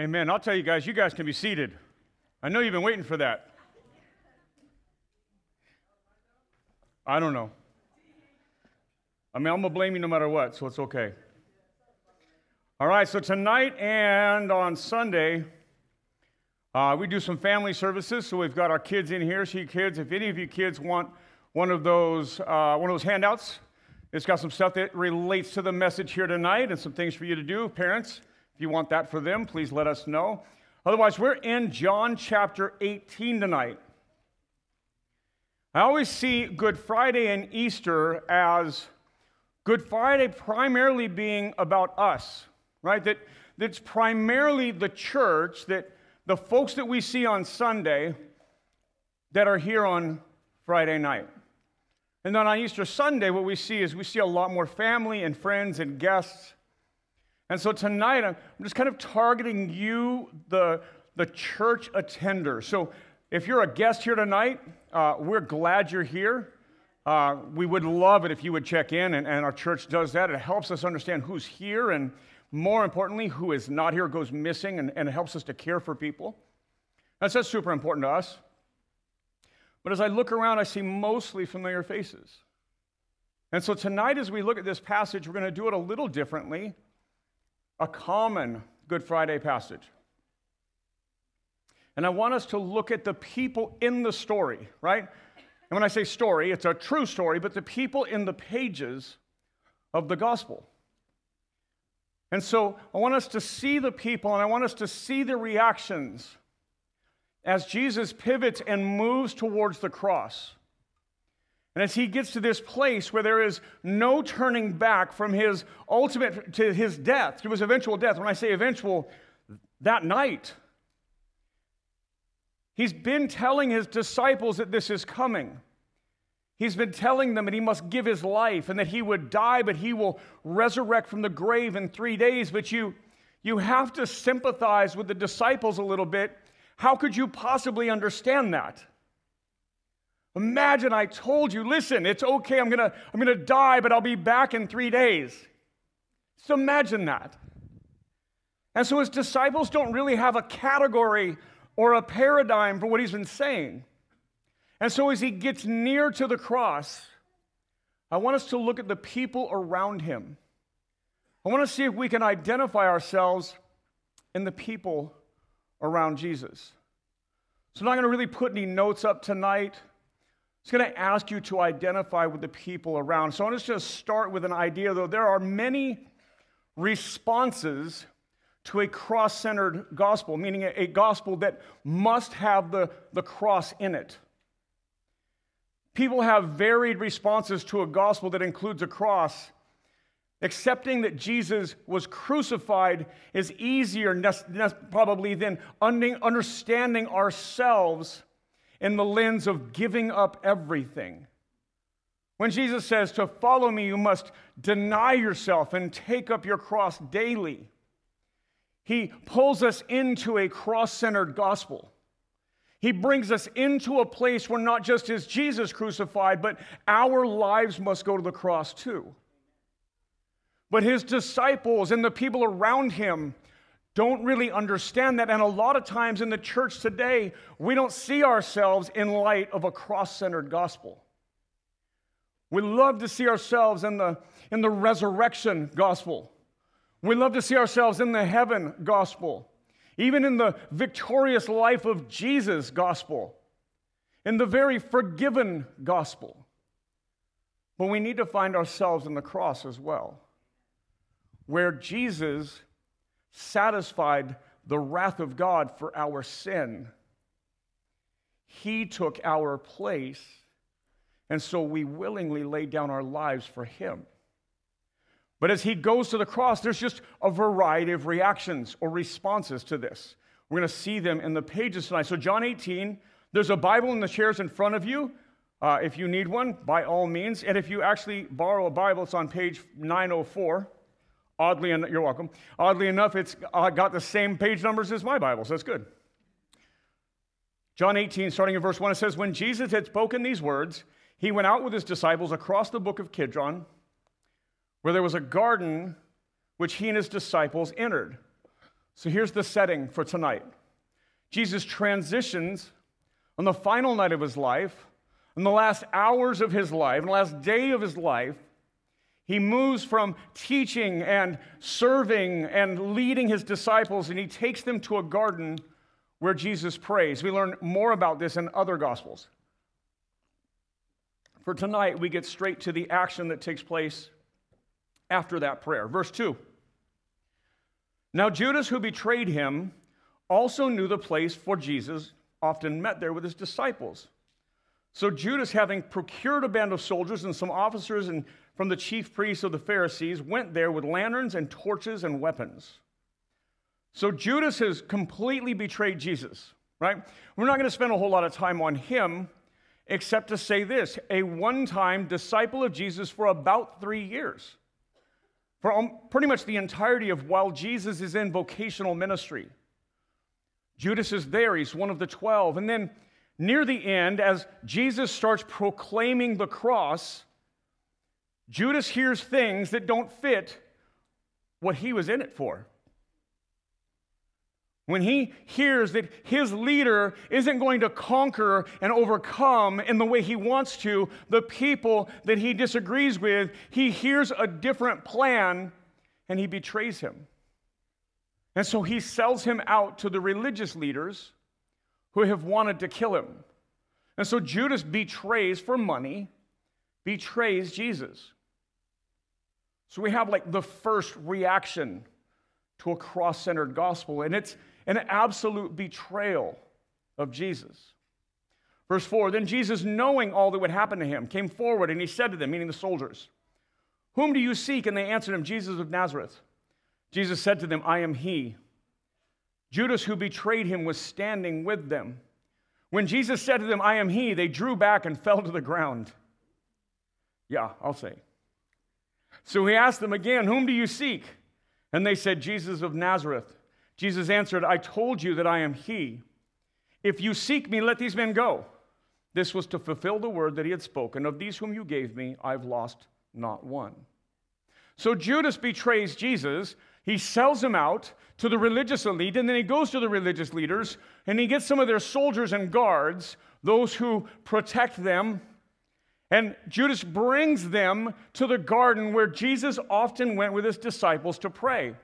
Amen. I'll tell you guys, you guys can be seated. I know you've been waiting for that. I don't know. I mean, I'm going to blame you no matter what, so it's okay. All right, so tonight and on Sunday, uh, we do some family services. So we've got our kids in here. See, kids, if any of you kids want one of those, uh, one of those handouts, it's got some stuff that relates to the message here tonight and some things for you to do. Parents, you want that for them, please let us know. Otherwise, we're in John chapter 18 tonight. I always see Good Friday and Easter as Good Friday primarily being about us, right? That that's primarily the church, that the folks that we see on Sunday that are here on Friday night. And then on Easter Sunday, what we see is we see a lot more family and friends and guests. And so tonight, I'm just kind of targeting you, the, the church attender. So if you're a guest here tonight, uh, we're glad you're here. Uh, we would love it if you would check in, and, and our church does that. It helps us understand who's here, and more importantly, who is not here, goes missing, and, and it helps us to care for people. That's, that's super important to us. But as I look around, I see mostly familiar faces. And so tonight, as we look at this passage, we're going to do it a little differently a common Good Friday passage. And I want us to look at the people in the story, right? And when I say story, it's a true story, but the people in the pages of the gospel. And so I want us to see the people and I want us to see the reactions as Jesus pivots and moves towards the cross. And as he gets to this place where there is no turning back from his ultimate to his death, to his eventual death. When I say eventual, that night. He's been telling his disciples that this is coming. He's been telling them that he must give his life and that he would die, but he will resurrect from the grave in three days. But you, you have to sympathize with the disciples a little bit how could you possibly understand that? Imagine I told you, listen, it's okay, I'm gonna, I'm gonna die, but I'll be back in three days. So imagine that. And so his disciples don't really have a category or a paradigm for what he's been saying. And so as he gets near to the cross, I want us to look at the people around him. I want to see if we can identify ourselves in the people around Jesus. So, I'm not going to really put any notes up tonight. It's going to ask you to identify with the people around. So, I want to just start with an idea, though. There are many responses to a cross centered gospel, meaning a, gospel that must have the, the cross in it. People have varied responses to a gospel that includes a cross. Accepting that Jesus was crucified is easier, probably, than understanding ourselves in the lens of giving up everything. When Jesus says, To follow me, you must deny yourself and take up your cross daily, he pulls us into a cross centered gospel. He brings us into a place where not just is Jesus crucified, but our lives must go to the cross too. But his disciples and the people around him don't really understand that. And a lot of times in the church today, we don't see ourselves in light of a cross centered gospel. We love to see ourselves in the, in the resurrection gospel. We love to see ourselves in the heaven gospel, even in the victorious life of Jesus gospel, in the very forgiven gospel. But we need to find ourselves in the cross as well where Jesus satisfied the wrath of God for our sin. He took our place, and so we willingly laid down our lives for Him. But as He goes to the cross, there's just a variety of reactions or responses to this. We're going to see them in the pages tonight. So, John 18, there's a Bible in the chairs in front of you. Uh, if you need one, by all means. And if you actually borrow a Bible, it's on page 904. Oddly enough, you're welcome. Oddly enough, it's uh, got the same page numbers as my Bible, so that's good. John 18, starting in verse 1, it says, When Jesus had spoken these words, he went out with his disciples across the brook of Kidron, where there was a garden which he and his disciples entered. So here's the setting for tonight Jesus transitions on the final night of his life, in the last hours of his life, in the last day of his life. He moves from teaching and serving and leading his disciples, and he takes them to a garden where Jesus prays. We learn more about this in other gospels. For tonight, we get straight to the action that takes place after that prayer. Verse 2. Now, Judas, who betrayed him, also knew the place for Jesus, often met there with his disciples. So, Judas, having procured a band of soldiers and some officers and from the chief priests of the Pharisees, went there with lanterns and torches and weapons. So, Judas has completely betrayed Jesus, right? We're not going to spend a whole lot of time on him, except to say this a one time disciple of Jesus for about three years for um, pretty much the entirety of while Jesus is in vocational ministry. Judas is there, he's one of the 12. And then near the end, as Jesus starts proclaiming the cross, Judas hears things that don't fit what he was in it for when he hears that his leader isn't going to conquer and overcome in the way he wants to the people that he disagrees with, he hears a different plan and he betrays him. And so he sells him out to the religious leaders who have wanted to kill him. And so Judas betrays for money, betrays Jesus. So we have like the first reaction to a cross centered gospel. And it's an absolute betrayal of Jesus. Verse 4 Then Jesus, knowing all that would happen to him, came forward and he said to them, meaning the soldiers, Whom do you seek? And they answered him, Jesus of Nazareth. Jesus said to them, I am he. Judas, who betrayed him, was standing with them. When Jesus said to them, I am he, they drew back and fell to the ground. Yeah, I'll say. So he asked them again, Whom do you seek? And they said, Jesus of Nazareth. Jesus answered, I told you that I am he. If you seek me, let these men go. This was to fulfill the word that he had spoken Of these whom you gave me, I've lost not one. So Judas betrays Jesus. He sells him out to the religious elite, and then he goes to the religious leaders and he gets some of their soldiers and guards, those who protect them. And Judas brings them to the garden where Jesus often went with his disciples to pray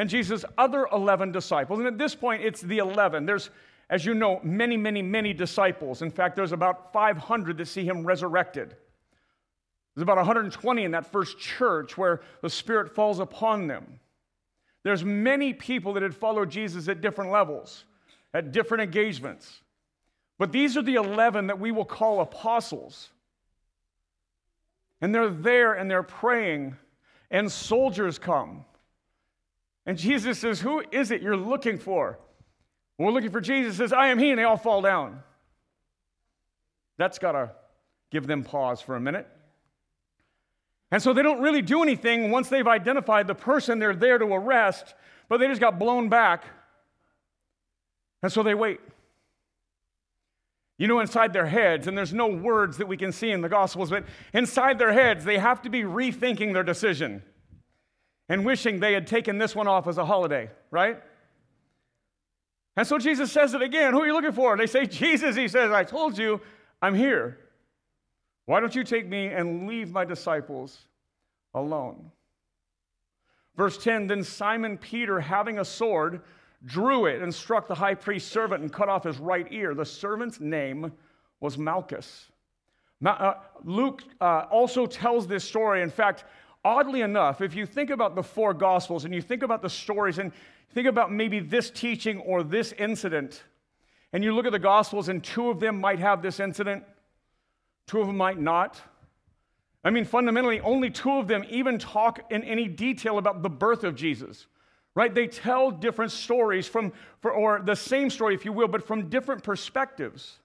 and Jesus' other 11 disciples. And at this point, it's the 11. There's, as you know, many, many, many disciples. In fact, there's about 500 that see him resurrected. There's about 120 in that first church where the Spirit falls upon them. There's many people that had followed Jesus at different levels, at different engagements. But these are the 11 that we will call apostles. And they're there and they're praying, and soldiers come. And Jesus says, Who is it you're looking for? we're looking for Jesus, says, I am he, and they all fall down. That's got to give them pause for a minute. And so they don't really do anything once they've identified the person they're there to arrest, but they just got blown back. And so they wait. You know, inside their heads, and there's no words that we can see in the Gospels, but inside their heads, they have to be rethinking their decision and wishing they had taken this one off as a holiday, right? And so Jesus says it again. Who are you looking for? And they say, Jesus. He says, I told you, I'm here. Why don't you take me and leave my disciples alone? Verse 10 Then Simon Peter, having a sword, drew it and struck the high priest's servant and cut off his right ear. The servant's name was Malchus. Uh, Luke uh, also tells this story. In fact, Oddly enough, if you think about the four Gospels and you think about the stories and think about maybe this teaching or this incident, and you look at the Gospels and two of them might have this incident, two of them might not. I mean, fundamentally, only two of them even talk in any detail about the birth of Jesus, right? They tell different stories from, for, or the same story, if you will, but from different perspectives.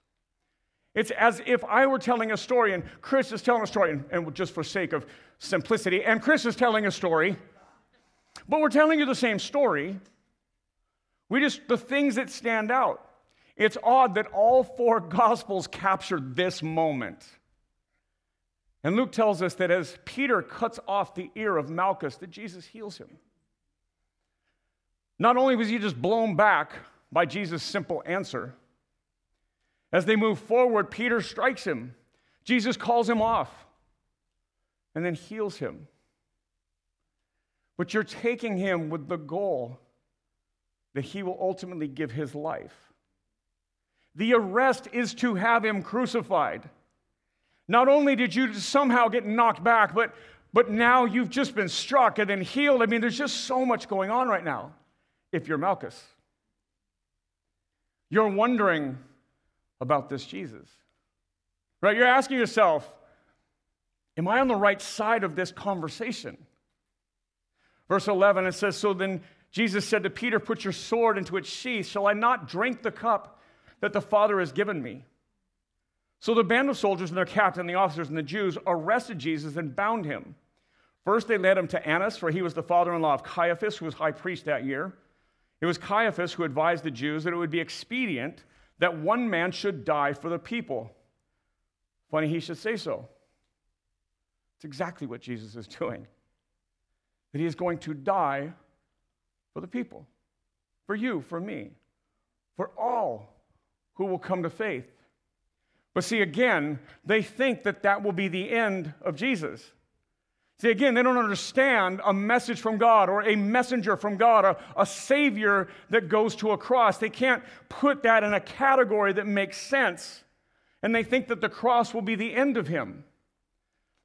It's as if I were telling a story and Chris is telling a story, and, and just for sake of simplicity, and Chris is telling a story, but we're telling you the same story. We just, the things that stand out. It's odd that all four gospels capture this moment. And Luke tells us that as Peter cuts off the ear of Malchus, that Jesus heals him. Not only was he just blown back by Jesus' simple answer, as they move forward, Peter strikes him. Jesus calls him off and then heals him. But you're taking him with the goal that he will ultimately give his life. The arrest is to have him crucified. Not only did you somehow get knocked back, but, but now you've just been struck and then healed. I mean, there's just so much going on right now if you're Malchus. You're wondering about this Jesus. Right? You're asking yourself, am I on the right side of this conversation? Verse 11, it says, So then Jesus said to Peter, Put your sword into its sheath. Shall I not drink the cup that the Father has given me? So the band of soldiers and their captain, the officers, and the Jews arrested Jesus and bound him. First, they led him to Annas, for he was the father in law of Caiaphas, who was high priest that year. It was Caiaphas who advised the Jews that it would be expedient that one man should die for the people. Funny he should say so. It's exactly what Jesus is doing that he is going to die for the people, for you, for me, for all who will come to faith. But see, again, they think that that will be the end of Jesus. See, again, they don't understand a message from God or a messenger from God, a, a Savior that goes to a cross. They can't put that in a category that makes sense. And they think that the cross will be the end of Him.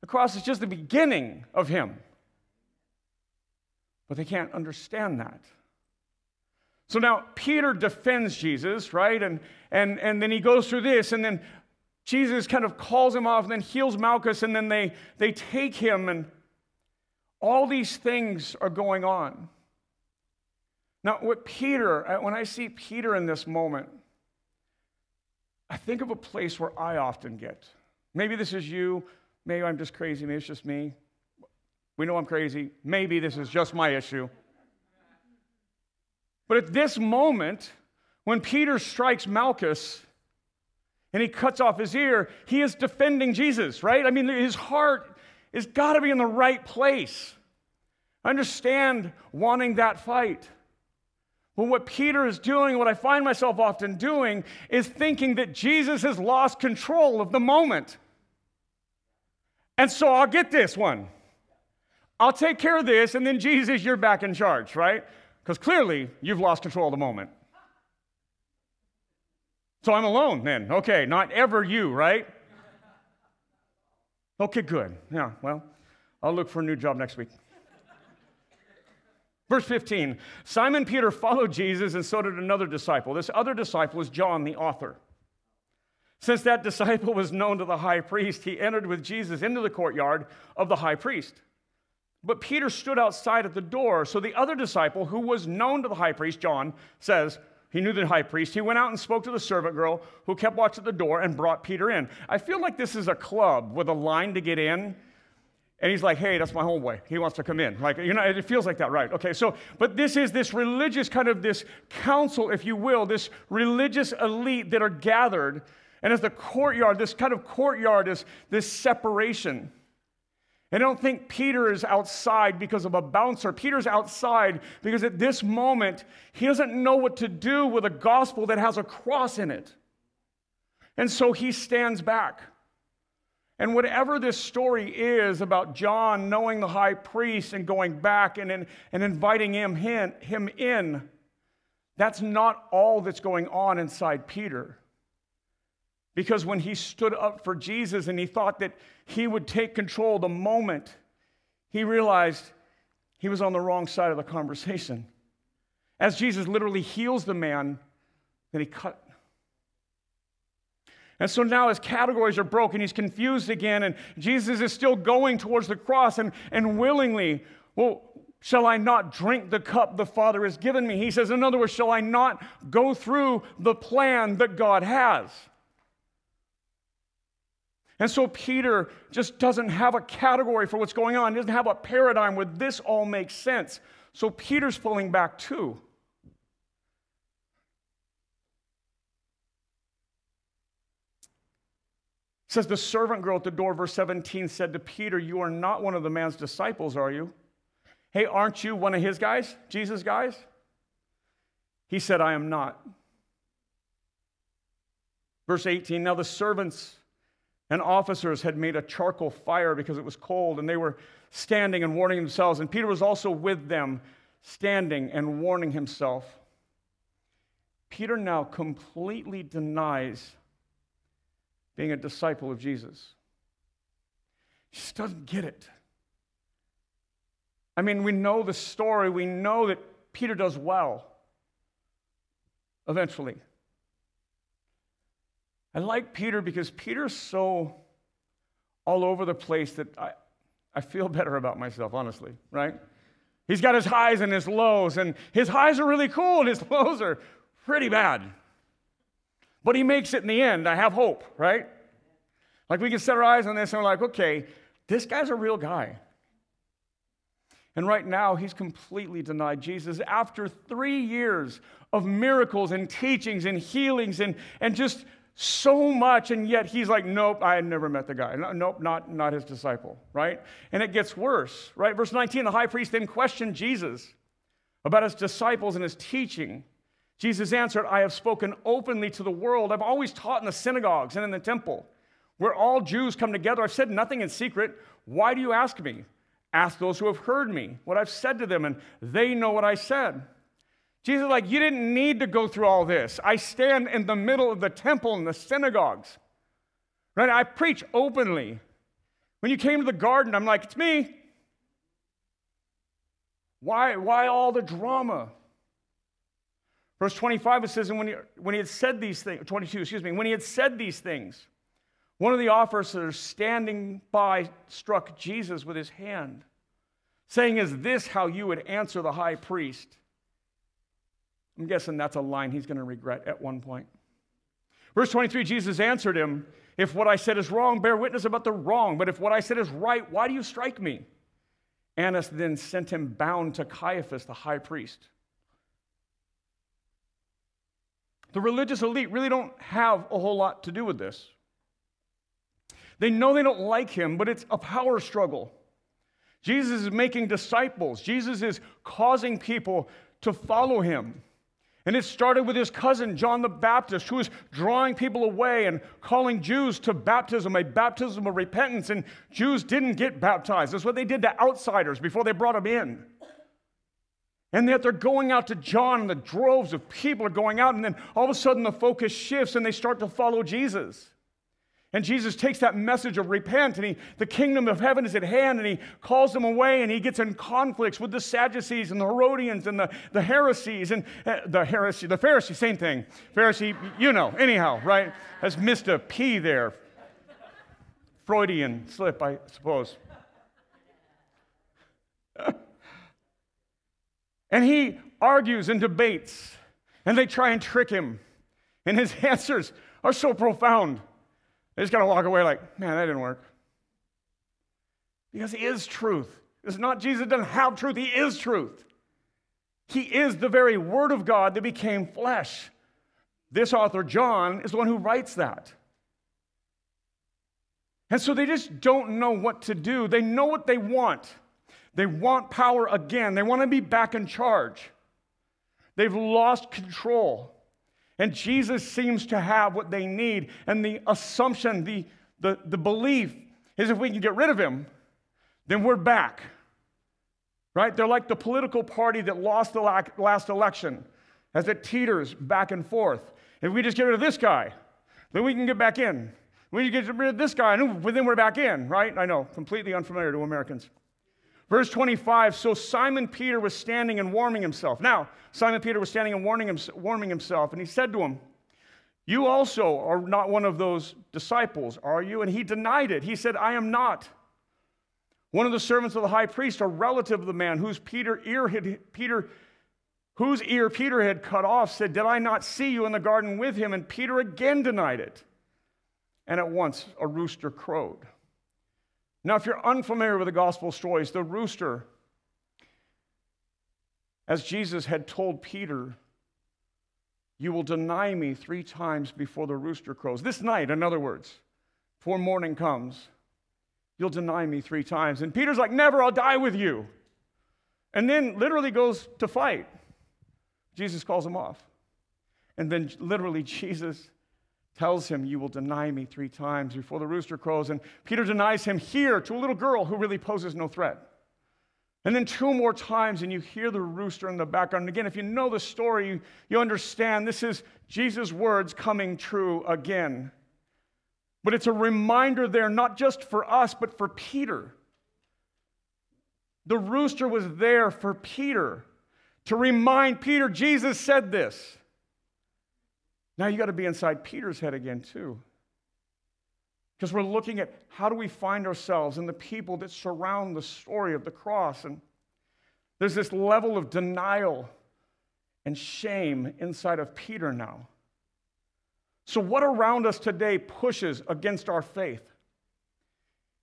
The cross is just the beginning of Him. But they can't understand that. So now Peter defends Jesus, right? And, and, and then he goes through this, and then Jesus kind of calls him off and then heals Malchus, and then they, they take him, and all these things are going on. Now, what Peter, when I see Peter in this moment, I think of a place where I often get. Maybe this is you, maybe I'm just crazy, maybe it's just me. We know I'm crazy. Maybe this is just my issue. But at this moment, when Peter strikes Malchus and he cuts off his ear, he is defending Jesus, right? I mean, his heart has got to be in the right place. I understand wanting that fight. But what Peter is doing, what I find myself often doing, is thinking that Jesus has lost control of the moment. And so I'll get this one. I'll take care of this, and then Jesus, you're back in charge, right? Because clearly you've lost control of the moment. So I'm alone then. Okay, not ever you, right? Okay, good. Yeah, well, I'll look for a new job next week. Verse 15 Simon Peter followed Jesus, and so did another disciple. This other disciple was John, the author. Since that disciple was known to the high priest, he entered with Jesus into the courtyard of the high priest. But Peter stood outside at the door. So the other disciple, who was known to the high priest, John, says, he knew the high priest. He went out and spoke to the servant girl who kept watch at the door and brought Peter in. I feel like this is a club with a line to get in. And he's like, hey, that's my homeboy. He wants to come in. Like, you know, it feels like that, right? Okay, so, but this is this religious kind of this council, if you will, this religious elite that are gathered. And as the courtyard, this kind of courtyard is this separation. And I don't think Peter is outside because of a bouncer. Peter's outside because at this moment, he doesn't know what to do with a gospel that has a cross in it. And so he stands back. And whatever this story is about John knowing the high priest and going back and, and inviting him in, him in, that's not all that's going on inside Peter. Because when he stood up for Jesus and he thought that he would take control the moment, he realized he was on the wrong side of the conversation. As Jesus literally heals the man, then he cut. And so now his categories are broken. He's confused again, and Jesus is still going towards the cross and, and willingly, well, shall I not drink the cup the Father has given me? He says, in other words, shall I not go through the plan that God has? And so Peter just doesn't have a category for what's going on. He doesn't have a paradigm where this all makes sense. So Peter's pulling back too. It says the servant girl at the door, verse 17, said to Peter, You are not one of the man's disciples, are you? Hey, aren't you one of his guys, Jesus' guys? He said, I am not. Verse 18 Now the servants and officers had made a charcoal fire because it was cold, and they were standing and warming themselves. And Peter was also with them, standing and warning himself. Peter now completely denies being a disciple of Jesus. He just doesn't get it. I mean, we know the story, we know that Peter does well eventually. I like Peter because Peter's so all over the place that I, I feel better about myself, honestly, right? He's got his highs and his lows, and his highs are really cool, and his lows are pretty bad. But he makes it in the end. I have hope, right? Like we can set our eyes on this and we're like, okay, this guy's a real guy. And right now, he's completely denied Jesus after three years of miracles and teachings and healings and, and just so much, and yet he's like, nope, I never met the guy. nope, not, not his disciple, right? And it gets worse, right? Verse 19 the high priest then questioned Jesus about his disciples and his teaching. Jesus answered, I have spoken openly to the world. I've always taught in the synagogues and in the temple, where all Jews come together. I've said nothing in secret. Why do you ask me? Ask those who have heard me what I've said to them, and they know what I said. Jesus like, You didn't need to go through all this. I stand in the middle of the temple and the synagogues. Right? I preach openly. When you came to the garden, I'm like, It's me. Why, why all the drama? Verse 25, it says, And when he, when he had said these things, 22, excuse me, when he had said these things, one of the officers standing by struck Jesus with his hand, saying, Is this how you would answer the high priest? I'm guessing that's a line he's going to regret at one point. Verse 23 Jesus answered him, If what I said is wrong, bear witness about the wrong. But if what I said is right, why do you strike me? Annas then sent him bound to Caiaphas, the high priest. The religious elite really don't have a whole lot to do with this. They know they don't like him, but it's a power struggle. Jesus is making disciples, Jesus is causing people to follow him. And it started with his cousin, John the Baptist, who was drawing people away and calling Jews to baptism, a baptism of repentance. And Jews didn't get baptized. That's what they did to outsiders before they brought them in. And yet they're going out to John, and the droves of people are going out. And then all of a sudden the focus shifts and they start to follow Jesus. And Jesus takes that message of repent, and he, the kingdom of heaven is at hand, and he calls them away, and he gets in conflicts with the Sadducees and the Herodians and the, the heresies and uh, the heresy, the Pharisee, same thing. Pharisee, you know, anyhow, right? Has missed a P there. Freudian slip, I suppose. and he argues and debates, and they try and trick him, and his answers are so profound. They just got to walk away like, man, that didn't work. Because he is truth. It's not Jesus doesn't have truth, he is truth. He is the very word of God that became flesh. This author, John, is the one who writes that. And so they just don't know what to do. They know what they want. They want power again. They want to be back in charge. They've lost control. And Jesus seems to have what they need. And the assumption, the, the, the belief is if we can get rid of him, then we're back. Right? They're like the political party that lost the last election as it teeters back and forth. If we just get rid of this guy, then we can get back in. We get rid of this guy, and then we're back in, right? I know, completely unfamiliar to Americans. Verse 25 So Simon Peter was standing and warming himself. Now, Simon Peter was standing and warming, him, warming himself, and he said to him, You also are not one of those disciples, are you? And he denied it. He said, I am not. One of the servants of the high priest, a relative of the man whose Peter ear had, Peter, whose ear Peter had cut off, said, Did I not see you in the garden with him? And Peter again denied it. And at once a rooster crowed. Now, if you're unfamiliar with the gospel stories, the rooster, as Jesus had told Peter, you will deny me three times before the rooster crows. This night, in other words, before morning comes, you'll deny me three times. And Peter's like, Never, I'll die with you. And then literally goes to fight. Jesus calls him off. And then literally, Jesus tells him, You will deny me three times before the rooster crows. And Peter denies him here to a little girl who really poses no threat. And then two more times, and you hear the rooster in the background. And again, if you know the story, you, you understand this is Jesus' words coming true again. But it's a reminder there, not just for us, but for Peter. The rooster was there for Peter to remind Peter Jesus said this. Now you got to be inside Peter's head again, too. Because we're looking at how do we find ourselves in the people that surround the story of the cross. And there's this level of denial and shame inside of Peter now. So, what around us today pushes against our faith?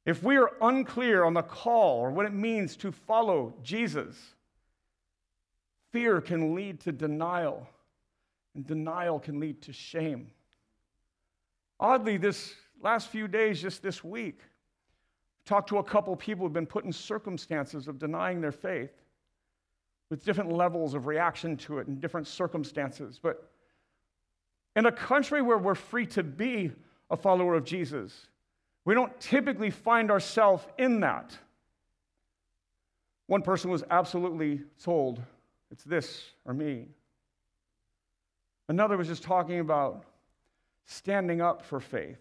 If we are unclear on the call or what it means to follow Jesus, fear can lead to denial, and denial can lead to shame. Oddly, this last few days, just this week, talked to a couple people who've been put in circumstances of denying their faith with different levels of reaction to it and different circumstances. But in a country where we're free to be a follower of Jesus, we don't typically find ourselves in that. One person was absolutely told, it's this or me. Another was just talking about standing up for faith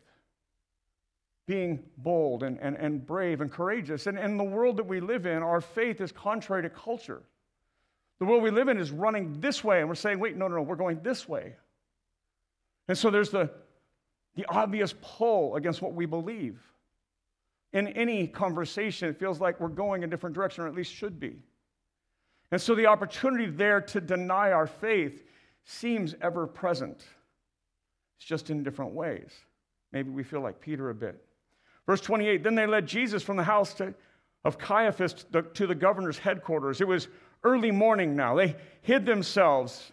being bold and, and, and brave and courageous. And in the world that we live in, our faith is contrary to culture. The world we live in is running this way, and we're saying, wait, no, no, no, we're going this way. And so there's the, the obvious pull against what we believe. In any conversation, it feels like we're going a different direction, or at least should be. And so the opportunity there to deny our faith seems ever present. It's just in different ways. Maybe we feel like Peter a bit. Verse 28 Then they led Jesus from the house to, of Caiaphas to the, to the governor's headquarters. It was early morning now. They hid themselves.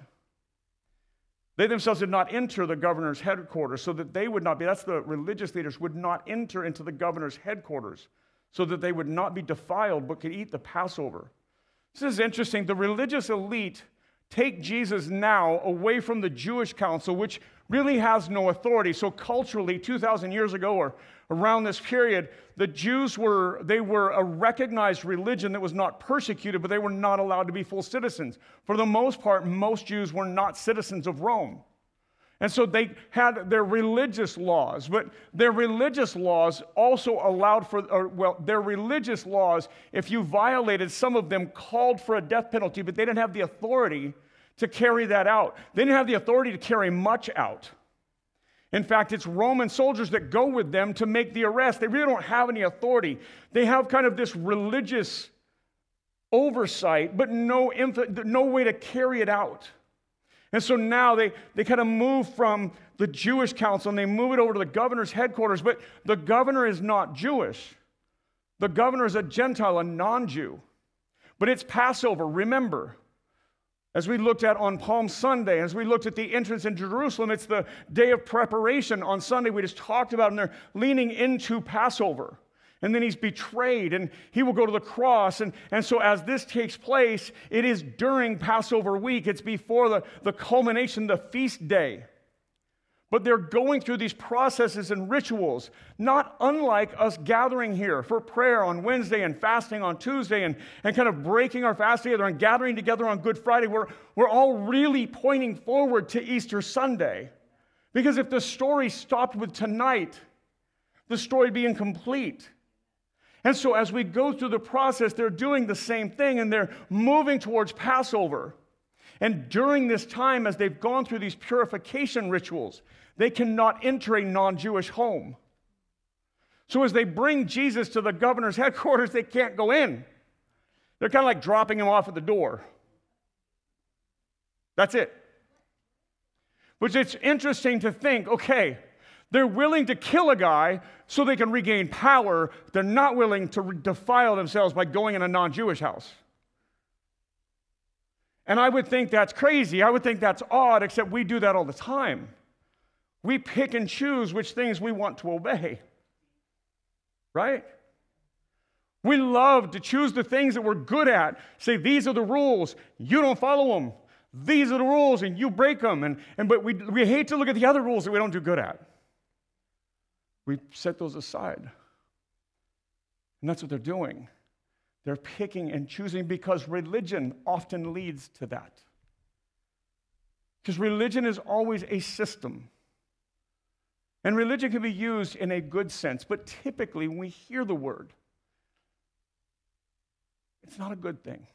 They themselves did not enter the governor's headquarters so that they would not be, that's the religious leaders, would not enter into the governor's headquarters so that they would not be defiled but could eat the Passover. This is interesting. The religious elite take Jesus now away from the Jewish council, which really has no authority. So culturally, 2,000 years ago or around this period, the Jews were, they were a recognized religion that was not persecuted, but they were not allowed to be full citizens. For the most part, most Jews were not citizens of Rome. And so they had their religious laws, but their religious laws also allowed for, or, well, their religious laws, if you violated some of them, called for a death penalty, but they didn't have the authority to carry that out. They didn't have the authority to carry much out. In fact, it's Roman soldiers that go with them to make the arrest. They really don't have any authority. They have kind of this religious oversight, but no, no way to carry it out. And so now they, they kind of move from the Jewish council and they move it over to the governor's headquarters, but the governor is not Jewish. The governor is a Gentile, a non Jew. But it's Passover, remember. As we looked at on Palm Sunday, as we looked at the entrance in Jerusalem, it's the day of preparation on Sunday. We just talked about, and they're leaning into Passover. And then he's betrayed, and he will go to the cross. And, and so, as this takes place, it is during Passover week, it's before the, the culmination, the feast day. But they're going through these processes and rituals, not unlike us gathering here for prayer on Wednesday and fasting on Tuesday and, and kind of breaking our fast together and gathering together on Good Friday. We're, we're all really pointing forward to Easter Sunday. Because if the story stopped with tonight, the story would be incomplete. And so, as we go through the process, they're doing the same thing and they're moving towards Passover. And during this time, as they've gone through these purification rituals, they cannot enter a non Jewish home. So as they bring Jesus to the governor's headquarters, they can't go in. They're kind of like dropping him off at the door. That's it. Which it's interesting to think okay, they're willing to kill a guy so they can regain power. They're not willing to defile themselves by going in a non Jewish house. And I would think that's crazy. I would think that's odd, except we do that all the time. We pick and choose which things we want to obey. Right? We love to choose the things that we're good at. Say, these are the rules. You don't follow them. these are the rules and you break them. And, and but we, we hate to look at the other rules that we don't do good at. We set those aside. And that's what they're doing. They're picking and choosing because religion often leads to that. Because religion is always a system. And religion can be used in a good sense, but typically when we hear the word, it's not a good thing.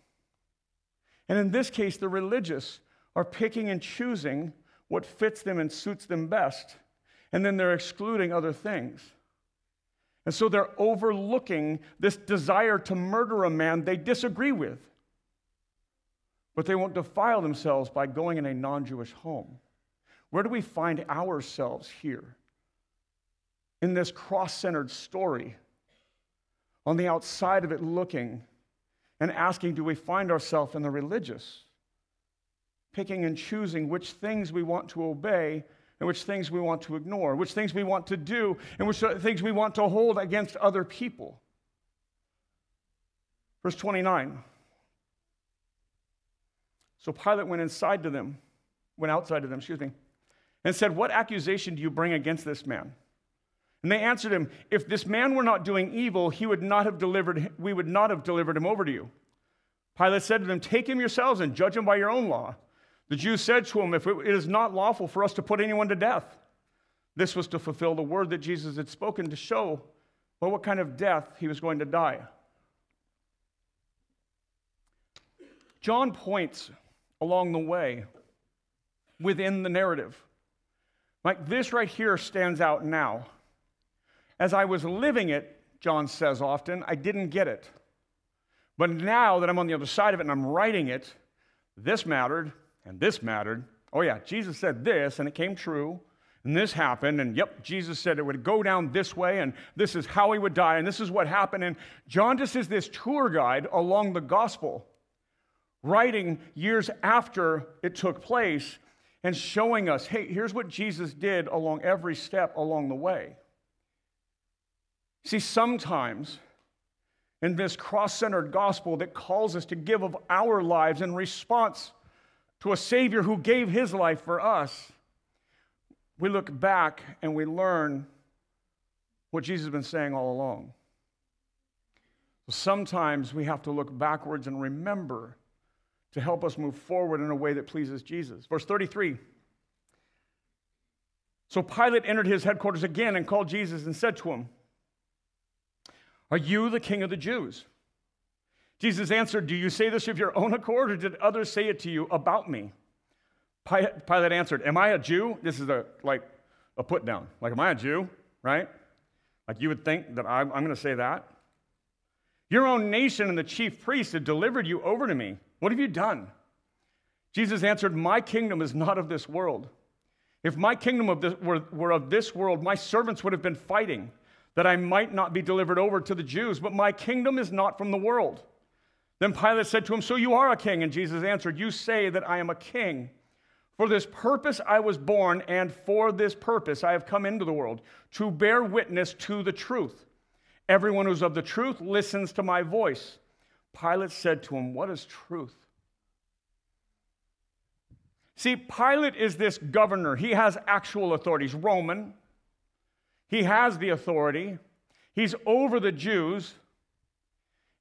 And in this case, the religious are picking and choosing what fits them and suits them best, and then they're excluding other things. And so they're overlooking this desire to murder a man they disagree with. But they won't defile themselves by going in a non Jewish home. Where do we find ourselves here? In this cross centered story, on the outside of it looking and asking, do we find ourselves in the religious? Picking and choosing which things we want to obey and which things we want to ignore, which things we want to do, and which things we want to hold against other people. Verse 29. So Pilate went inside to them, went outside to them, excuse me, and said, What accusation do you bring against this man? And they answered him, If this man were not doing evil, he would not have delivered, we would not have delivered him over to you. Pilate said to them, Take him yourselves and judge him by your own law. The Jews said to him, If it is not lawful for us to put anyone to death, this was to fulfill the word that Jesus had spoken to show well, what kind of death he was going to die. John points along the way within the narrative. Like this right here stands out now. As I was living it, John says often, I didn't get it. But now that I'm on the other side of it and I'm writing it, this mattered and this mattered. Oh, yeah, Jesus said this and it came true. And this happened, and yep, Jesus said it would go down this way, and this is how he would die, and this is what happened. And John just is this tour guide along the gospel, writing years after it took place and showing us hey, here's what Jesus did along every step along the way. See, sometimes in this cross centered gospel that calls us to give of our lives in response to a Savior who gave his life for us, we look back and we learn what Jesus has been saying all along. Sometimes we have to look backwards and remember to help us move forward in a way that pleases Jesus. Verse 33. So Pilate entered his headquarters again and called Jesus and said to him, are you the king of the Jews? Jesus answered, Do you say this of your own accord, or did others say it to you about me? Pilate answered, Am I a Jew? This is a like a put down. Like, am I a Jew? Right? Like you would think that I'm, I'm going to say that. Your own nation and the chief priests have delivered you over to me. What have you done? Jesus answered, My kingdom is not of this world. If my kingdom of this, were, were of this world, my servants would have been fighting that I might not be delivered over to the Jews, but my kingdom is not from the world. Then Pilate said to him, So you are a king? And Jesus answered, You say that I am a king. For this purpose I was born, and for this purpose I have come into the world, to bear witness to the truth. Everyone who's of the truth listens to my voice. Pilate said to him, What is truth? See, Pilate is this governor. He has actual authority. He's Roman. He has the authority. He's over the Jews.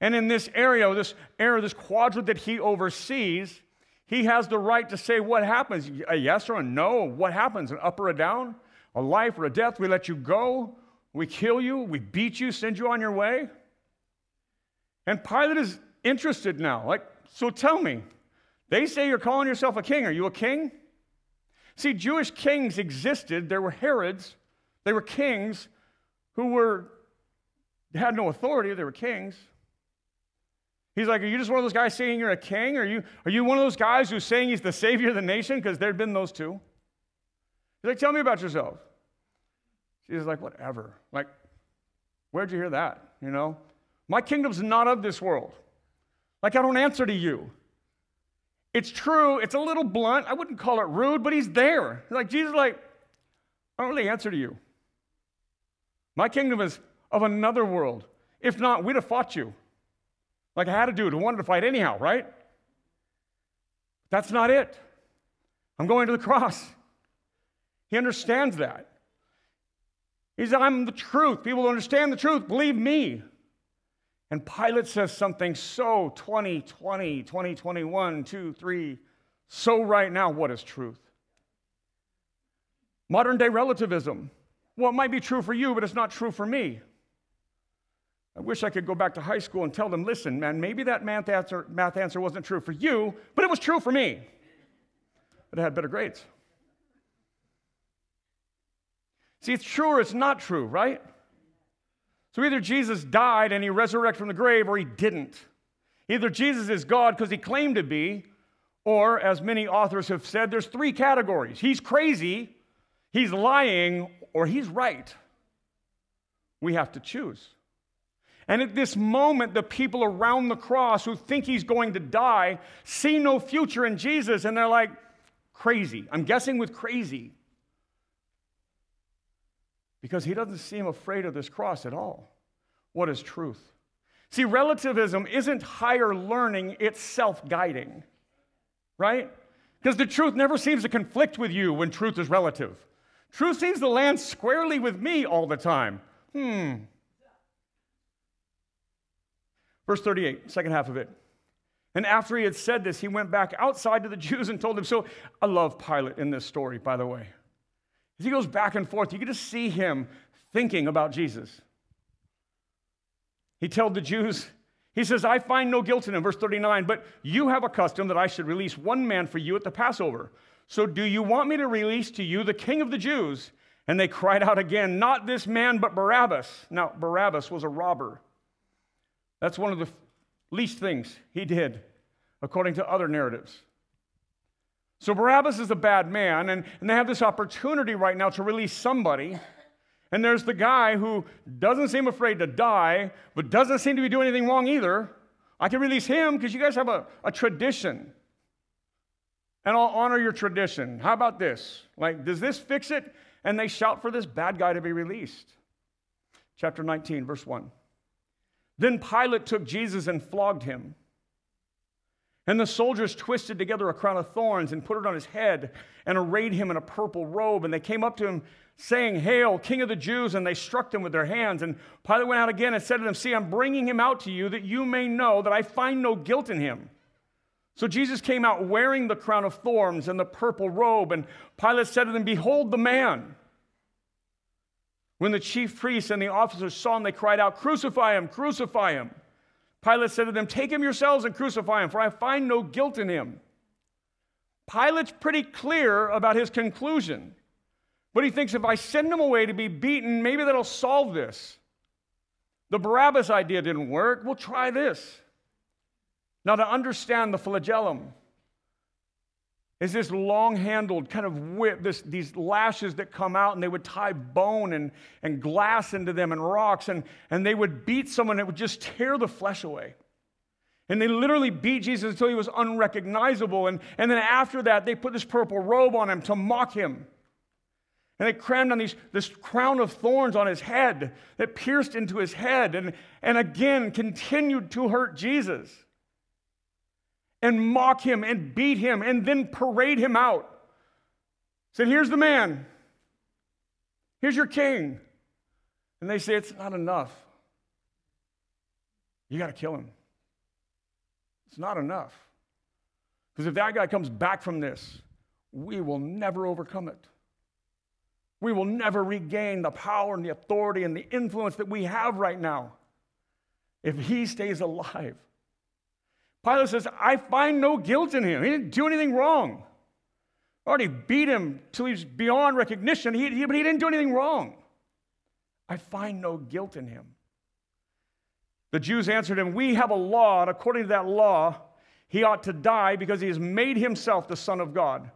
And in this area, this area, this quadrant that he oversees, he has the right to say what happens a yes or a no. What happens? An up or a down? A life or a death? We let you go. We kill you. We beat you, send you on your way. And Pilate is interested now. Like, so tell me, they say you're calling yourself a king. Are you a king? See, Jewish kings existed. There were Herods, they were kings who were had no authority, they were kings. He's like, Are you just one of those guys saying you're a king? Are you, are you one of those guys who's saying he's the savior of the nation? Because there'd been those two. He's like, Tell me about yourself. She's like, Whatever. Like, where'd you hear that? You know? My kingdom's not of this world. Like, I don't answer to you. It's true, it's a little blunt. I wouldn't call it rude, but he's there. Like, Jesus, like, I don't really answer to you. My kingdom is of another world. If not, we'd have fought you. Like I had to do it. I wanted to fight anyhow, right? That's not it. I'm going to the cross. He understands that. He says, I'm the truth. People understand the truth. Believe me. And Pilate says something so 2020, 2021, 2, 3, so right now, what is truth? Modern day relativism. Well, it might be true for you, but it's not true for me. I wish I could go back to high school and tell them, listen, man, maybe that math answer, math answer wasn't true for you, but it was true for me. But I had better grades. See, it's true or it's not true, right? So either Jesus died and he resurrected from the grave or he didn't. Either Jesus is God because he claimed to be, or as many authors have said, there's three categories. He's crazy, he's lying, or he's right. We have to choose. And at this moment, the people around the cross who think he's going to die see no future in Jesus, and they're like, crazy. I'm guessing with crazy. Because he doesn't seem afraid of this cross at all. What is truth? See, relativism isn't higher learning, it's self guiding, right? Because the truth never seems to conflict with you when truth is relative. Truth seems to land squarely with me all the time. Hmm, Verse 38, second half of it. And after he had said this, he went back outside to the Jews and told them. So I love Pilate in this story, by the way. As he goes back and forth, you get to see him thinking about Jesus. He told the Jews, he says, I find no guilt in him, verse 39, but you have a custom that I should release one man for you at the Passover. So do you want me to release to you the king of the Jews? And they cried out again, Not this man, but Barabbas. Now, Barabbas was a robber. That's one of the least things he did, according to other narratives. So Barabbas is a bad man, and, and they have this opportunity right now to release somebody. And there's the guy who doesn't seem afraid to die, but doesn't seem to be doing anything wrong either. I can release him because you guys have a, a tradition. And I'll honor your tradition. How about this? Like, does this fix it? And they shout for this bad guy to be released. Chapter 19, verse 1. Then Pilate took Jesus and flogged him. And the soldiers twisted together a crown of thorns and put it on his head and arrayed him in a purple robe. And they came up to him saying, Hail, King of the Jews! And they struck him with their hands. And Pilate went out again and said to them, See, I'm bringing him out to you that you may know that I find no guilt in him. So Jesus came out wearing the crown of thorns and the purple robe. And Pilate said to them, Behold the man. When the chief priests and the officers saw him, they cried out, Crucify him, crucify him. Pilate said to them, Take him yourselves and crucify him, for I find no guilt in him. Pilate's pretty clear about his conclusion, but he thinks if I send him away to be beaten, maybe that'll solve this. The Barabbas idea didn't work. We'll try this. Now, to understand the flagellum, is this long handled kind of whip, this, these lashes that come out, and they would tie bone and, and glass into them and rocks, and, and they would beat someone that would just tear the flesh away. And they literally beat Jesus until he was unrecognizable. And, and then after that, they put this purple robe on him to mock him. And they crammed on these, this crown of thorns on his head that pierced into his head and, and again continued to hurt Jesus and mock him and beat him and then parade him out. Said, Here's the man. Here's your king. And they say, It's not enough. You got to kill him. It's not enough. Because if that guy comes back from this, we will never overcome it. We will never regain the power and the authority and the influence that we have right now if he stays alive. Pilate says, I find no guilt in him. He didn't do anything wrong. I already beat him till he's beyond recognition, he, he, but he didn't do anything wrong. I find no guilt in him. The Jews answered him, We have a law, and according to that law, he ought to die because he has made himself the Son of God.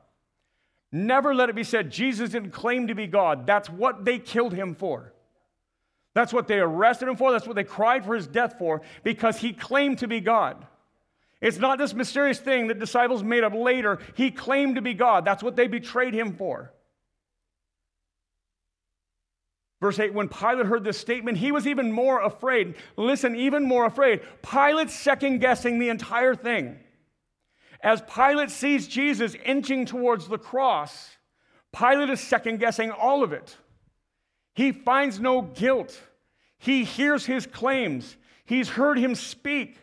Never let it be said Jesus didn't claim to be God. That's what they killed him for. That's what they arrested him for. That's what they cried for his death for because he claimed to be God. It's not this mysterious thing that disciples made up later. He claimed to be God. That's what they betrayed him for. Verse 8 When Pilate heard this statement, he was even more afraid. Listen, even more afraid. Pilate's second guessing the entire thing. As Pilate sees Jesus inching towards the cross, Pilate is second guessing all of it. He finds no guilt. He hears his claims. He's heard him speak.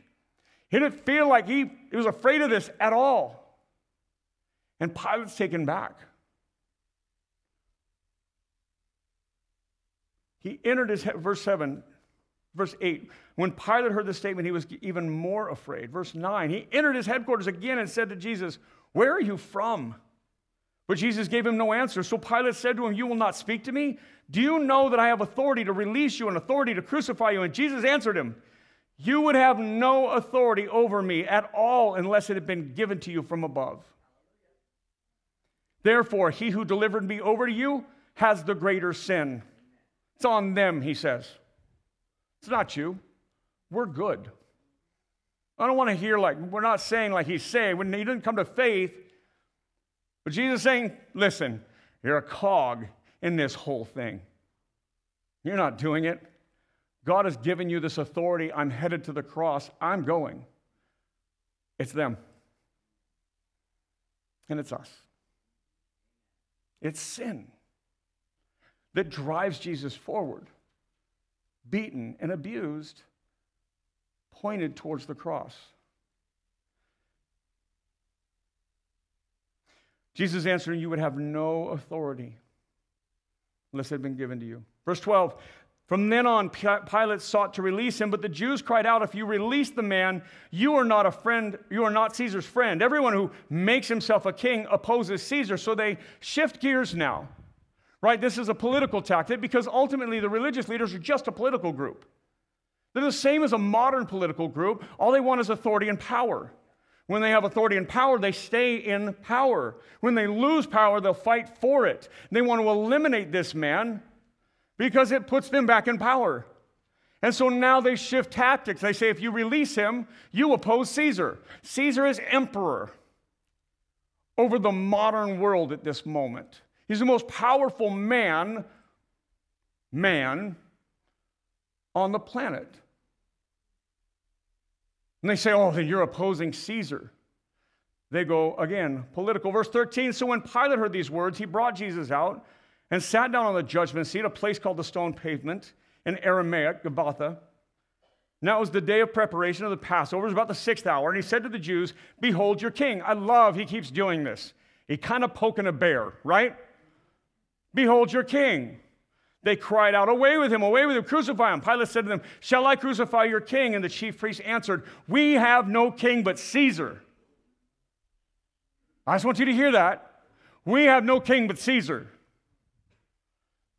He didn't feel like he, he was afraid of this at all. And Pilate's taken back. He entered his, verse 7, verse 8. When Pilate heard the statement, he was even more afraid. Verse 9, he entered his headquarters again and said to Jesus, Where are you from? But Jesus gave him no answer. So Pilate said to him, You will not speak to me? Do you know that I have authority to release you and authority to crucify you? And Jesus answered him, You would have no authority over me at all unless it had been given to you from above. Therefore, he who delivered me over to you has the greater sin. It's on them, he says. It's not you. We're good. I don't want to hear like, we're not saying like he's saying, when he didn't come to faith, but Jesus saying, listen, you're a cog in this whole thing. You're not doing it. God has given you this authority. I'm headed to the cross. I'm going. It's them. And it's us. It's sin that drives Jesus forward, beaten and abused, pointed towards the cross. Jesus answered, You would have no authority unless it had been given to you. Verse 12 From then on, Pilate sought to release him, but the Jews cried out, If you release the man, you are not a friend, you are not Caesar's friend. Everyone who makes himself a king opposes Caesar. So they shift gears now, right? This is a political tactic because ultimately the religious leaders are just a political group. They're the same as a modern political group. All they want is authority and power. When they have authority and power, they stay in power. When they lose power, they'll fight for it. They want to eliminate this man because it puts them back in power. And so now they shift tactics. They say if you release him, you oppose Caesar. Caesar is emperor over the modern world at this moment. He's the most powerful man, man on the planet. And they say, oh, then you're opposing Caesar. They go again, political. Verse 13 So when Pilate heard these words, he brought Jesus out and sat down on the judgment seat, a place called the stone pavement in Aramaic, Gabbatha. Now it was the day of preparation of the Passover. It was about the sixth hour. And he said to the Jews, Behold your king. I love he keeps doing this. He kind of poking a bear, right? Behold your king. They cried out, Away with him, away with him, crucify him. Pilate said to them, Shall I crucify your king? And the chief priests answered, We have no king but Caesar. I just want you to hear that. We have no king but Caesar.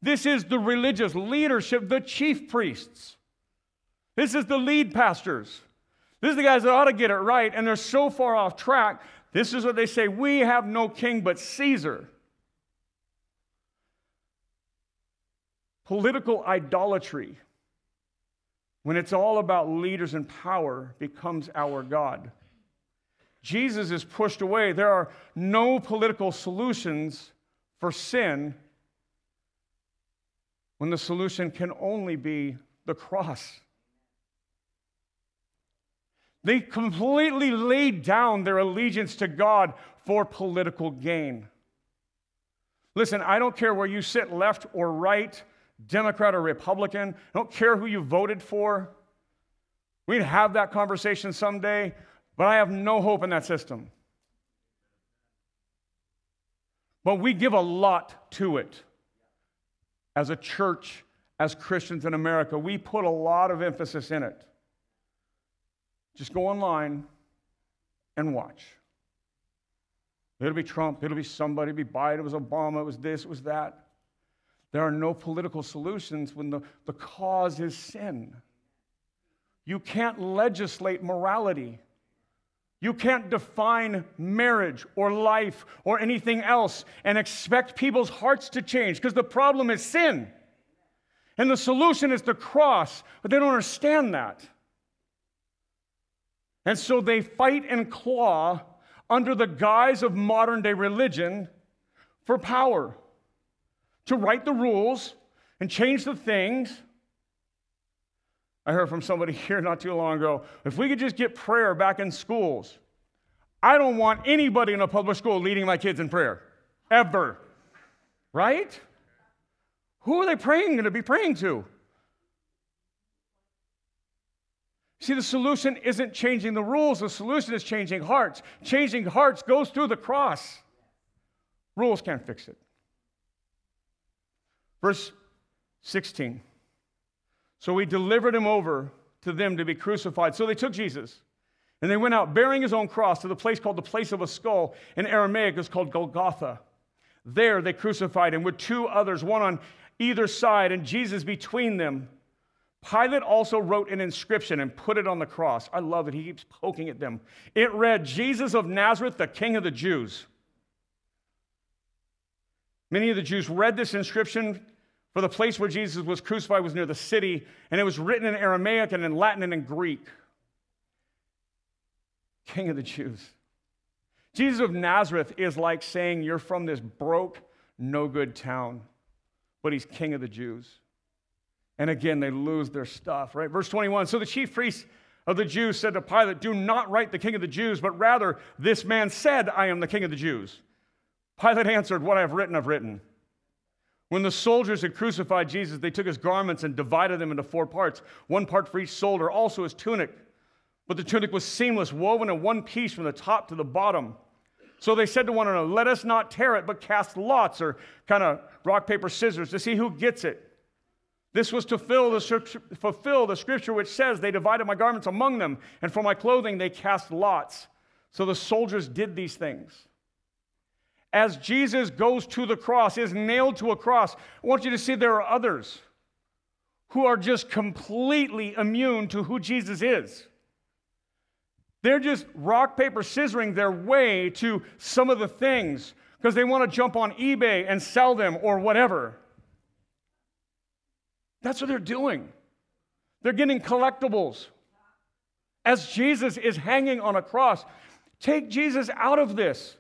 This is the religious leadership, the chief priests. This is the lead pastors. This is the guys that ought to get it right, and they're so far off track. This is what they say We have no king but Caesar. Political idolatry, when it's all about leaders and power, becomes our God. Jesus is pushed away. There are no political solutions for sin when the solution can only be the cross. They completely laid down their allegiance to God for political gain. Listen, I don't care where you sit, left or right, Democrat or Republican. I don't care who you voted for. We can have that conversation someday, but I have no hope in that system. But we give a lot to it. As a church, as Christians in America, we put a lot of emphasis in it. Just go online and watch. It'll be Trump, it'll be somebody, it'll be Biden, it was Obama, it was this, it was that. There are no political solutions when the, the cause is sin. You can't legislate morality. You can't define marriage or life or anything else and expect people's hearts to change because the problem is sin. And the solution is the cross, but they don't understand that. And so they fight and claw under the guise of modern day religion for power to write the rules and change the things. I heard from somebody here not too long ago if we could just get prayer back in schools, I don't want anybody in a public school leading my kids in prayer, ever. Right? Who are they praying going to be praying to? See, the solution isn't changing the rules, the solution is changing hearts. Changing hearts goes through the cross. Rules can't fix it. Verse 16. So we delivered him over to them to be crucified. So they took Jesus and they went out bearing his own cross to the place called the place of a skull. In Aramaic, it's called Golgotha. There they crucified him with two others, one on either side, and Jesus between them. Pilate also wrote an inscription and put it on the cross. I love it. He keeps poking at them. It read, Jesus of Nazareth, the King of the Jews. Many of the Jews read this inscription for the place where Jesus was crucified was near the city, and it was written in Aramaic and in Latin and in Greek. King of the Jews. Jesus of Nazareth is like saying you're from this broke, no good town, but he's King of the Jews. And again, they lose their stuff, right? Verse 21 So the chief priests of the Jews said to Pilate, Do not write the King of the Jews, but rather, this man said, I am the King of the Jews. Pilate answered, What I have written, I've written. When the soldiers had crucified Jesus, they took his garments and divided them into four parts, one part for each soldier, also his tunic. But the tunic was seamless, woven in one piece from the top to the bottom. So they said to one another, Let us not tear it, but cast lots, or kind of rock, paper, scissors, to see who gets it. This was to the, fulfill the scripture which says, They divided my garments among them, and for my clothing they cast lots. So the soldiers did these things as Jesus goes to the cross, is nailed to a cross, I want you to see there are others who are just completely immune to who Jesus is. They're just rock, paper, scissoring their way to some of the things because they want to jump on eBay and sell them or whatever. That's what they're doing. They're getting collectibles. As Jesus is hanging on a cross, take Jesus out of this.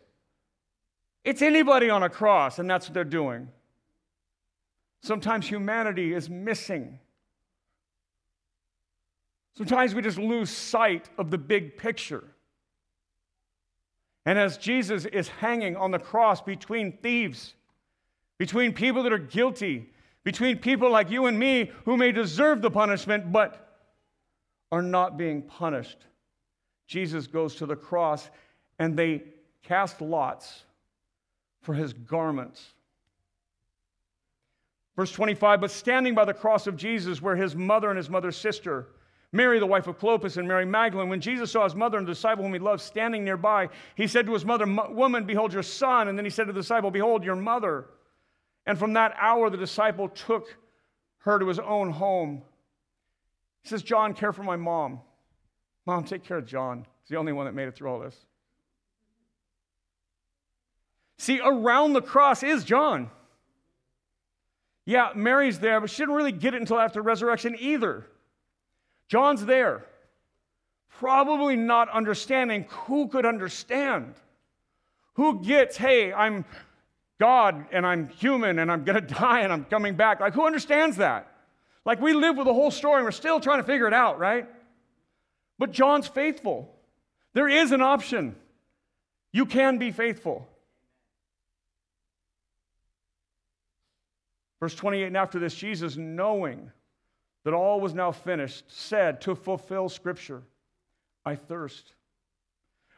It's anybody on a cross, and that's what they're doing. Sometimes humanity is missing. Sometimes we just lose sight of the big picture. And as Jesus is hanging on the cross between thieves, between people that are guilty, between people like you and me who may deserve the punishment but are not being punished, Jesus goes to the cross and they cast lots for his garments. Verse 25, but standing by the cross of Jesus were his mother and his mother's sister, Mary, the wife of Clopas, and Mary Magdalene. When Jesus saw his mother and the disciple whom he loved standing nearby, he said to his mother, Woman, behold your son. And then he said to the disciple, Behold your mother. And from that hour, the disciple took her to his own home. He says, John, care for my mom. Mom, take care of John. He's the only one that made it through all this. See, around the cross is John. Yeah, Mary's there, but she didn't really get it until after resurrection either. John's there, probably not understanding. Who could understand? Who gets, hey, I'm God and I'm human and I'm to die and I'm coming back? Like, who understands that? Like, we live with the whole story and we're still trying to figure it out, right? But John's faithful. There is an option. You can be faithful. Verse 28 And after this, Jesus, knowing that all was now finished, said to fulfill Scripture, I thirst.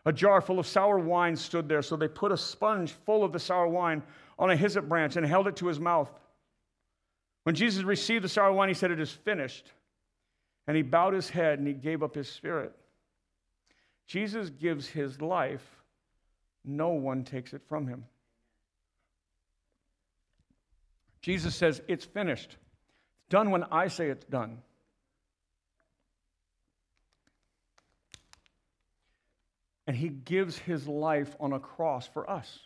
A jar full of sour wine stood there, so they put a sponge full of the sour wine on a hyssop branch and held it to his mouth. When Jesus received the sour wine, he said, It is finished. And he bowed his head and he gave up his spirit. Jesus gives his life, no one takes it from him. Jesus says, It's finished. It's done when I say it's done. And he gives his life on a cross for us.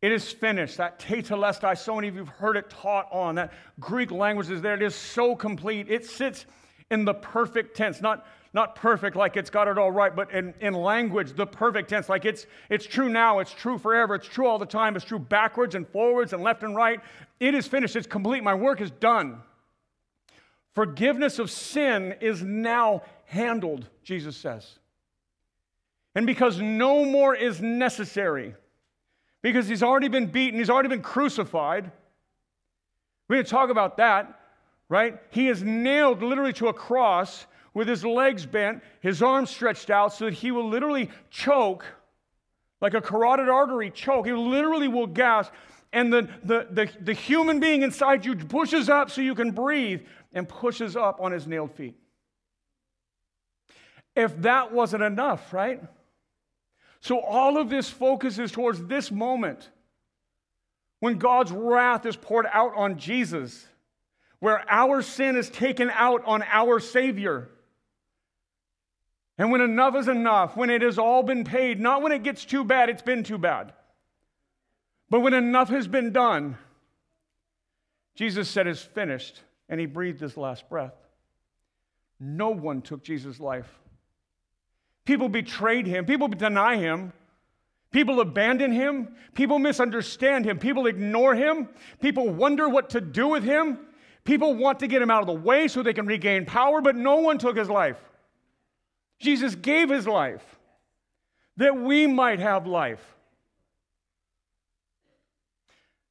It is finished. That tetelestai, so many of you have heard it taught on. That Greek language is there. It is so complete. It sits in the perfect tense, not not perfect like it's got it all right, but in, in language, the perfect tense, like it's, it's true now, it's true forever, it's true all the time, it's true backwards and forwards and left and right. It is finished, it's complete, my work is done. Forgiveness of sin is now handled, Jesus says. and because no more is necessary, because he's already been beaten, he's already been crucified. We're to talk about that, right? He is nailed literally to a cross with his legs bent, his arms stretched out, so that he will literally choke like a carotid artery choke. He literally will gasp. And the, the, the, the human being inside you pushes up so you can breathe and pushes up on his nailed feet. If that wasn't enough, right? So all of this focuses towards this moment when God's wrath is poured out on Jesus, where our sin is taken out on our Savior. And when enough is enough, when it has all been paid, not when it gets too bad, it's been too bad, but when enough has been done, Jesus said, It's finished, and he breathed his last breath. No one took Jesus' life. People betrayed him, people deny him, people abandon him, people misunderstand him, people ignore him, people wonder what to do with him, people want to get him out of the way so they can regain power, but no one took his life. Jesus gave his life that we might have life.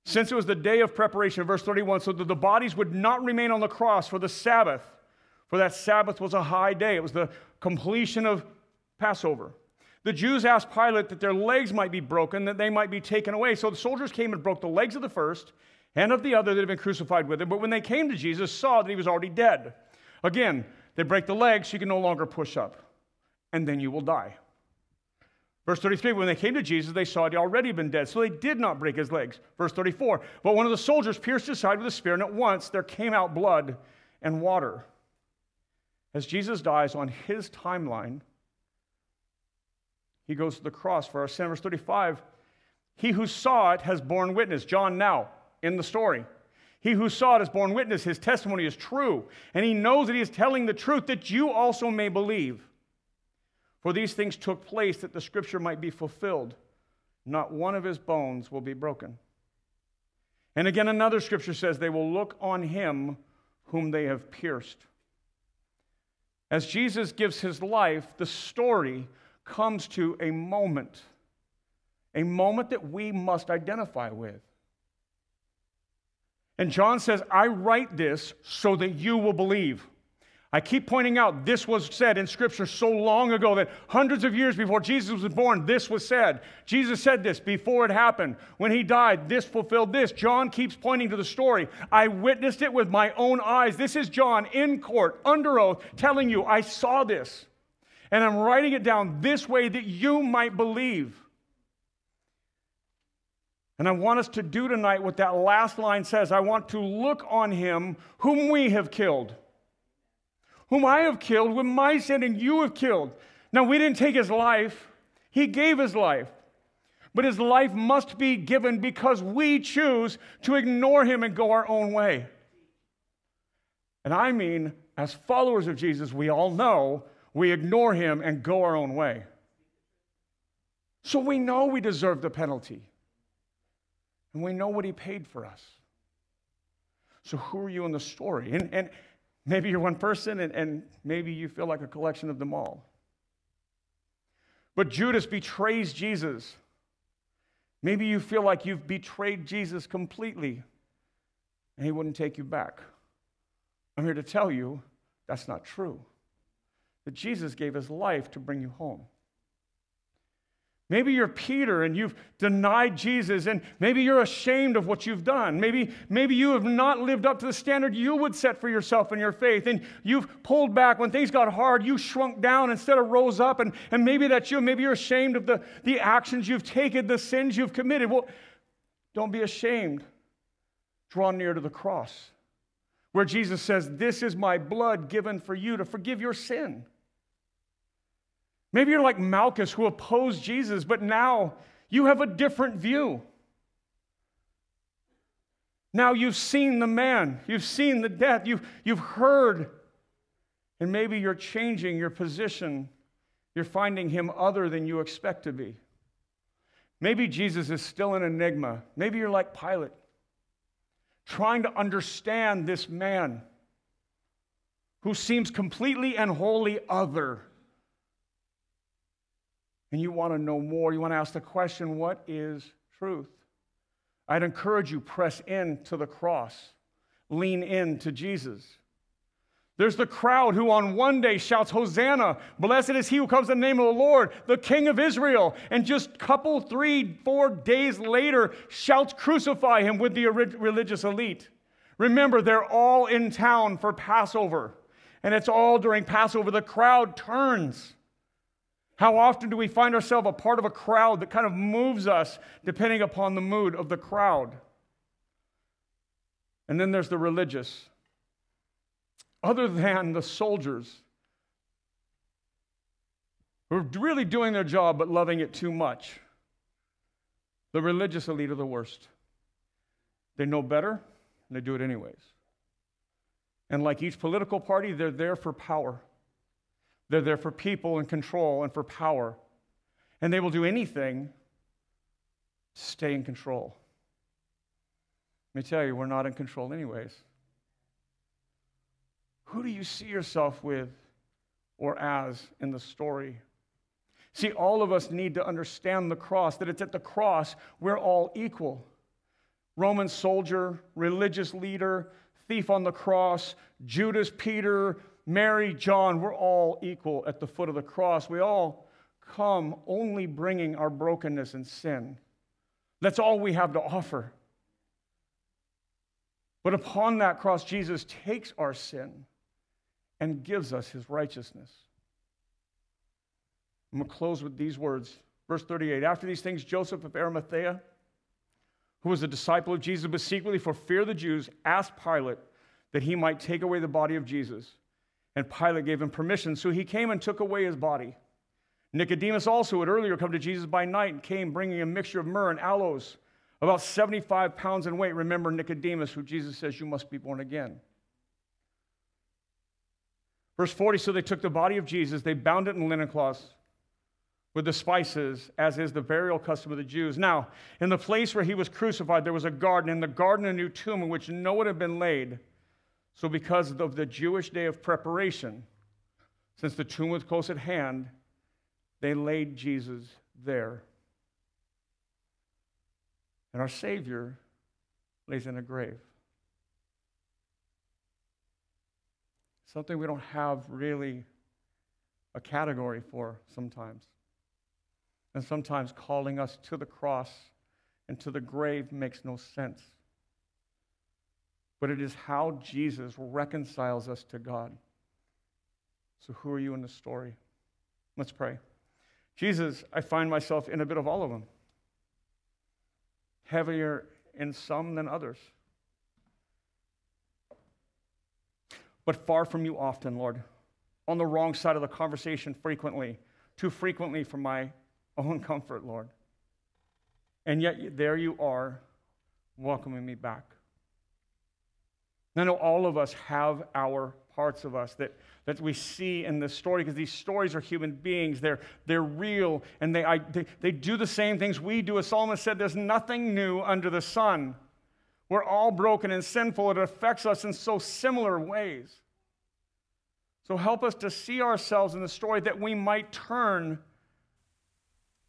Since it was the day of preparation, verse 31, so that the bodies would not remain on the cross for the Sabbath, for that Sabbath was a high day. It was the completion of Passover. The Jews asked Pilate that their legs might be broken, that they might be taken away. So the soldiers came and broke the legs of the first and of the other that had been crucified with him. But when they came to Jesus, saw that he was already dead. Again, they break the legs, so you can no longer push up and then you will die. Verse 33, when they came to Jesus, they saw he had already been dead, so they did not break his legs. Verse 34, but one of the soldiers pierced his side with a spear, and at once there came out blood and water. As Jesus dies on his timeline, he goes to the cross for our sin. Verse 35, he who saw it has borne witness. John now in the story. He who saw it has borne witness. His testimony is true, and he knows that he is telling the truth that you also may believe. For these things took place that the scripture might be fulfilled. Not one of his bones will be broken. And again, another scripture says, They will look on him whom they have pierced. As Jesus gives his life, the story comes to a moment, a moment that we must identify with. And John says, I write this so that you will believe. I keep pointing out this was said in Scripture so long ago that hundreds of years before Jesus was born, this was said. Jesus said this before it happened. When he died, this fulfilled this. John keeps pointing to the story. I witnessed it with my own eyes. This is John in court, under oath, telling you, I saw this. And I'm writing it down this way that you might believe. And I want us to do tonight what that last line says. I want to look on him whom we have killed whom I have killed with my sin and you have killed. Now, we didn't take his life, he gave his life. But his life must be given because we choose to ignore him and go our own way. And I mean, as followers of Jesus, we all know we ignore him and go our own way. So we know we deserve the penalty. And we know what he paid for us. So who are you in the story? And, and, Maybe you're one person and, and maybe you feel like a collection of them all. But Judas betrays Jesus. Maybe you feel like you've betrayed Jesus completely and he wouldn't take you back. I'm here to tell you that's not true. That Jesus gave his life to bring you home. Maybe you're Peter and you've denied Jesus, and maybe you're ashamed of what you've done. Maybe, maybe you have not lived up to the standard you would set for yourself in your faith, and you've pulled back. When things got hard, you shrunk down instead of rose up, and, and maybe that's you. Maybe you're ashamed of the, the actions you've taken, the sins you've committed. Well, don't be ashamed. Draw near to the cross, where Jesus says, This is my blood given for you to forgive your sin. Maybe you're like Malchus who opposed Jesus, but now you have a different view. Now you've seen the man, you've seen the death, you've, you've heard, and maybe you're changing your position. You're finding him other than you expect to be. Maybe Jesus is still an enigma. Maybe you're like Pilate, trying to understand this man who seems completely and wholly other and you want to know more, you want to ask the question, what is truth? I'd encourage you, press in to the cross, lean in to Jesus. There's the crowd who on one day shouts, Hosanna, blessed is he who comes in the name of the Lord, the King of Israel. And just couple, three, four days later, shouts, Crucify him with the religious elite. Remember, they're all in town for Passover. And it's all during Passover. The crowd turns. How often do we find ourselves a part of a crowd that kind of moves us depending upon the mood of the crowd? And then there's the religious. Other than the soldiers who are really doing their job but loving it too much, the religious elite are the worst. They know better and they do it anyways. And like each political party, they're there for power. They're there for people and control and for power. And they will do anything to stay in control. Let me tell you, we're not in control, anyways. Who do you see yourself with or as in the story? See, all of us need to understand the cross, that it's at the cross we're all equal. Roman soldier, religious leader, thief on the cross, Judas, Peter, Mary, John, we're all equal at the foot of the cross. We all come only bringing our brokenness and sin. That's all we have to offer. But upon that cross, Jesus takes our sin and gives us his righteousness. I'm going to close with these words. Verse 38 After these things, Joseph of Arimathea, who was a disciple of Jesus, but secretly for fear of the Jews, asked Pilate that he might take away the body of Jesus. And Pilate gave him permission, so he came and took away his body. Nicodemus also had earlier come to Jesus by night and came bringing a mixture of myrrh and aloes, about 75 pounds in weight. Remember Nicodemus, who Jesus says, You must be born again. Verse 40 So they took the body of Jesus, they bound it in linen cloths with the spices, as is the burial custom of the Jews. Now, in the place where he was crucified, there was a garden, in the garden, a new tomb in which no one had been laid. So, because of the Jewish day of preparation, since the tomb was close at hand, they laid Jesus there. And our Savior lays in a grave. Something we don't have really a category for sometimes. And sometimes calling us to the cross and to the grave makes no sense but it is how Jesus reconciles us to God. So, who are you in the story? Let's pray. Jesus, I find myself in a bit of all of them, heavier in some than others. But far from you often, Lord, on the wrong side of the conversation frequently, too frequently for my own comfort, Lord. And yet, there you are, welcoming me back. I know all of us have our parts of us that, that we see in this story because these stories are human beings. They're, they're real and they, I, they, they do the same things we do. As Solomon said, there's nothing new under the sun. We're all broken and sinful. It affects us in so similar ways. So help us to see ourselves in the story that we might turn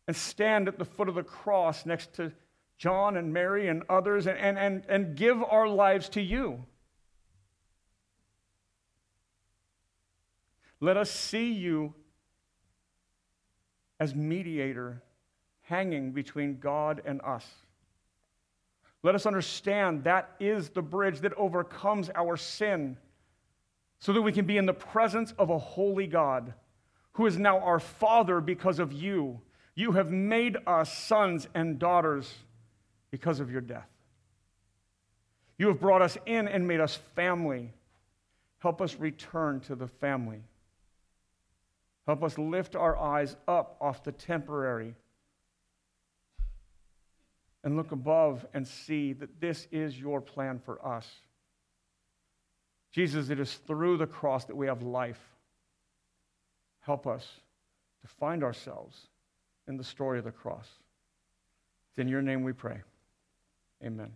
and stand at the foot of the cross next to John and Mary and others and, and, and, and give our lives to you. Let us see you as mediator hanging between God and us. Let us understand that is the bridge that overcomes our sin so that we can be in the presence of a holy God who is now our Father because of you. You have made us sons and daughters because of your death. You have brought us in and made us family. Help us return to the family. Help us lift our eyes up off the temporary and look above and see that this is your plan for us. Jesus, it is through the cross that we have life. Help us to find ourselves in the story of the cross. It's in your name we pray. Amen.